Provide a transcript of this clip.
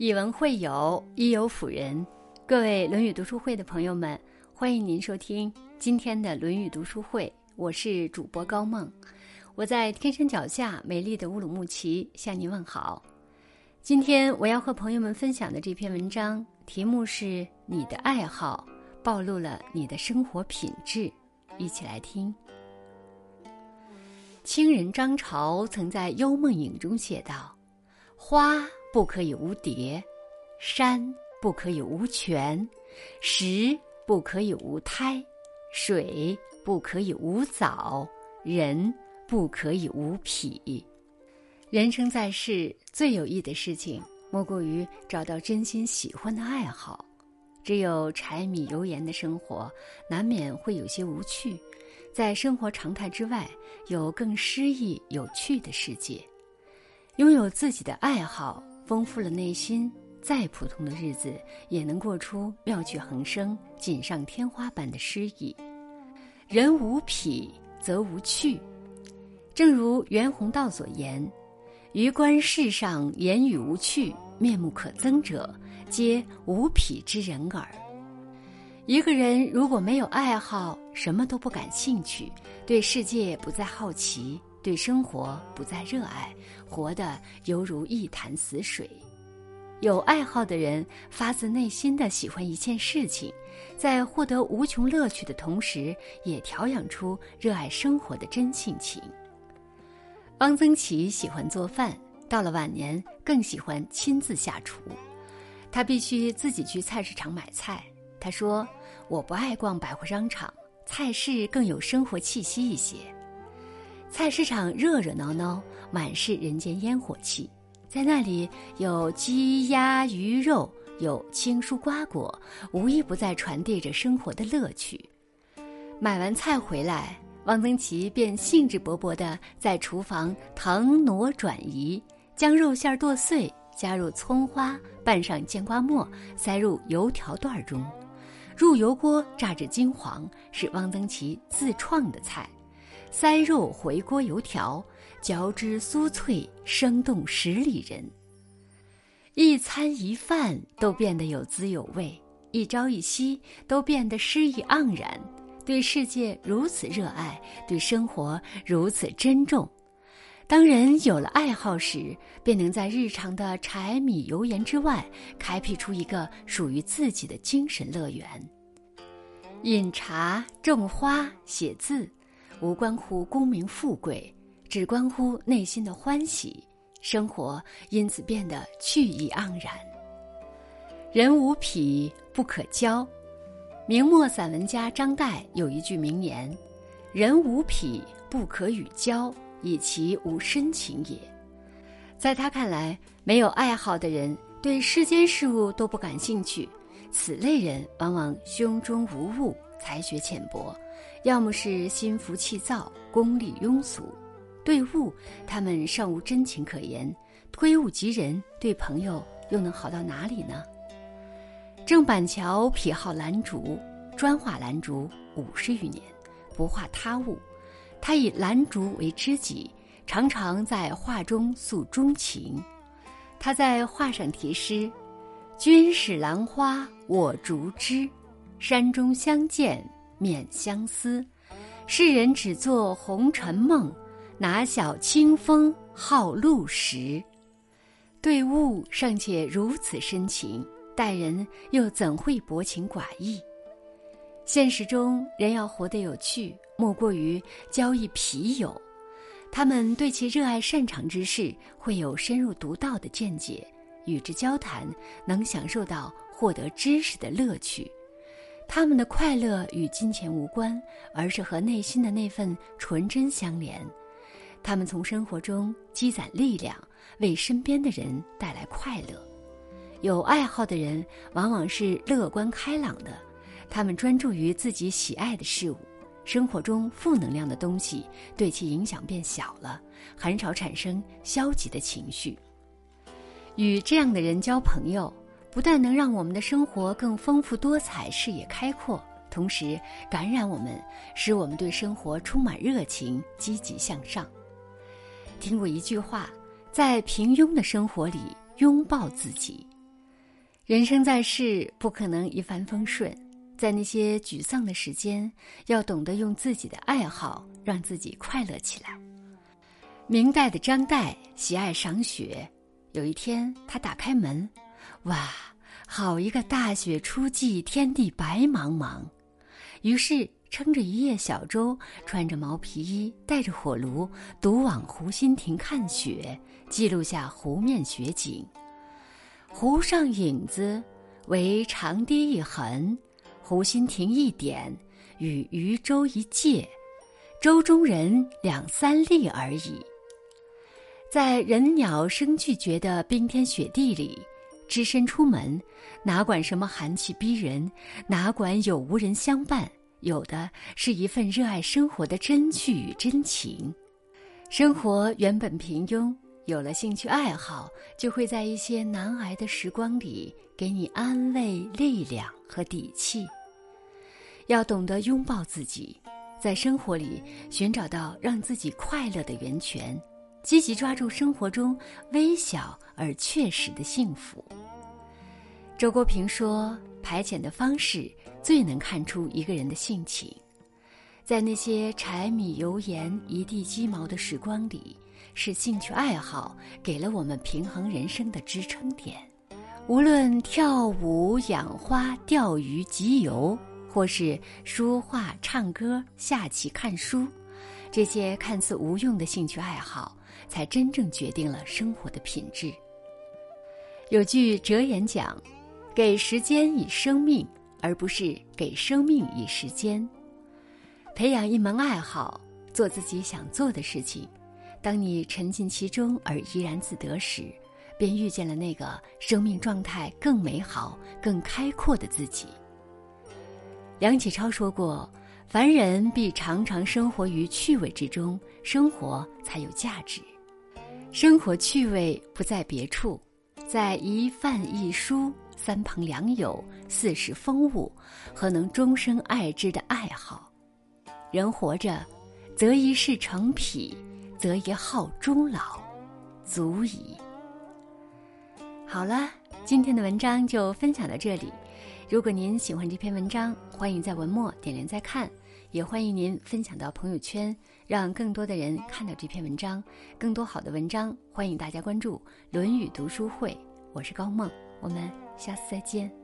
以文会友，以友辅仁。各位《论语》读书会的朋友们，欢迎您收听今天的《论语》读书会。我是主播高梦，我在天山脚下美丽的乌鲁木齐向您问好。今天我要和朋友们分享的这篇文章题目是“你的爱好暴露了你的生活品质”，一起来听。清人张潮曾在《幽梦影》中写道：“花。”不可以无蝶，山不可以无泉，石不可以无胎，水不可以无藻，人不可以无癖。人生在世，最有益的事情莫过于找到真心喜欢的爱好。只有柴米油盐的生活，难免会有些无趣。在生活常态之外，有更诗意有趣的世界。拥有自己的爱好。丰富了内心，再普通的日子也能过出妙趣横生、锦上添花般的诗意。人无癖则无趣，正如袁宏道所言：“余观世上言语无趣、面目可憎者，皆无癖之人耳。”一个人如果没有爱好，什么都不感兴趣，对世界不再好奇。对生活不再热爱，活得犹如一潭死水。有爱好的人发自内心的喜欢一件事情，在获得无穷乐趣的同时，也调养出热爱生活的真性情。汪曾祺喜欢做饭，到了晚年更喜欢亲自下厨。他必须自己去菜市场买菜。他说：“我不爱逛百货商场，菜市更有生活气息一些。”菜市场热热闹闹，满是人间烟火气。在那里有鸡鸭鱼肉，有青蔬瓜果，无一不在传递着生活的乐趣。买完菜回来，汪曾祺便兴致勃勃地在厨房腾挪转移，将肉馅剁碎，加入葱花，拌上酱瓜末，塞入油条段中，入油锅炸至金黄，是汪曾祺自创的菜。塞肉回锅油条，嚼之酥脆，生动十里人。一餐一饭都变得有滋有味，一朝一夕都变得诗意盎然。对世界如此热爱，对生活如此珍重。当人有了爱好时，便能在日常的柴米油盐之外，开辟出一个属于自己的精神乐园。饮茶、种花、写字。无关乎功名富贵，只关乎内心的欢喜，生活因此变得趣意盎然。人无癖不可交。明末散文家张岱有一句名言：“人无癖不可与交，以其无深情也。”在他看来，没有爱好的人对世间事物都不感兴趣，此类人往往胸中无物，才学浅薄。要么是心浮气躁、功利庸俗，对物他们尚无真情可言；推物及人，对朋友又能好到哪里呢？郑板桥癖好兰竹，专画兰竹五十余年，不画他物。他以兰竹为知己，常常在画中诉衷情。他在画上题诗：“君使兰花我竹枝，山中相见。”免相思，世人只做红尘梦，哪晓清风好露时。对物尚且如此深情，待人又怎会薄情寡义？现实中，人要活得有趣，莫过于交一皮友。他们对其热爱擅长之事，会有深入独到的见解，与之交谈，能享受到获得知识的乐趣。他们的快乐与金钱无关，而是和内心的那份纯真相连。他们从生活中积攒力量，为身边的人带来快乐。有爱好的人往往是乐观开朗的，他们专注于自己喜爱的事物，生活中负能量的东西对其影响变小了，很少产生消极的情绪。与这样的人交朋友。不但能让我们的生活更丰富多彩、视野开阔，同时感染我们，使我们对生活充满热情、积极向上。听过一句话，在平庸的生活里拥抱自己，人生在世，不可能一帆风顺，在那些沮丧的时间，要懂得用自己的爱好让自己快乐起来。明代的张岱喜爱赏雪，有一天他打开门，哇，好一个大雪初霁，天地白茫茫。于是撑着一叶小舟，穿着毛皮衣，带着火炉，独往湖心亭看雪，记录下湖面雪景。湖上影子为长堤一痕，湖心亭一点，与渔舟一芥，舟中人两三粒而已。在人鸟声俱绝的冰天雪地里，只身出门，哪管什么寒气逼人，哪管有无人相伴，有的是一份热爱生活的真趣与真情。生活原本平庸，有了兴趣爱好，就会在一些难挨的时光里给你安慰、力量和底气。要懂得拥抱自己，在生活里寻找到让自己快乐的源泉。积极抓住生活中微小而确实的幸福。周国平说：“排遣的方式最能看出一个人的性情，在那些柴米油盐一地鸡毛的时光里，是兴趣爱好给了我们平衡人生的支撑点。无论跳舞、养花、钓鱼、集邮，或是书画、唱歌、下棋、看书，这些看似无用的兴趣爱好。”才真正决定了生活的品质。有句哲言讲：“给时间以生命，而不是给生命以时间。”培养一门爱好，做自己想做的事情。当你沉浸其中而怡然自得时，便遇见了那个生命状态更美好、更开阔的自己。梁启超说过：“凡人必常常生活于趣味之中，生活才有价值。”生活趣味不在别处，在一饭一书、三朋两友、四时风物和能终生爱之的爱好。人活着，择一事成癖，择一好终老，足矣。好了，今天的文章就分享到这里。如果您喜欢这篇文章，欢迎在文末点连再看。也欢迎您分享到朋友圈，让更多的人看到这篇文章。更多好的文章，欢迎大家关注《论语读书会》。我是高梦，我们下次再见。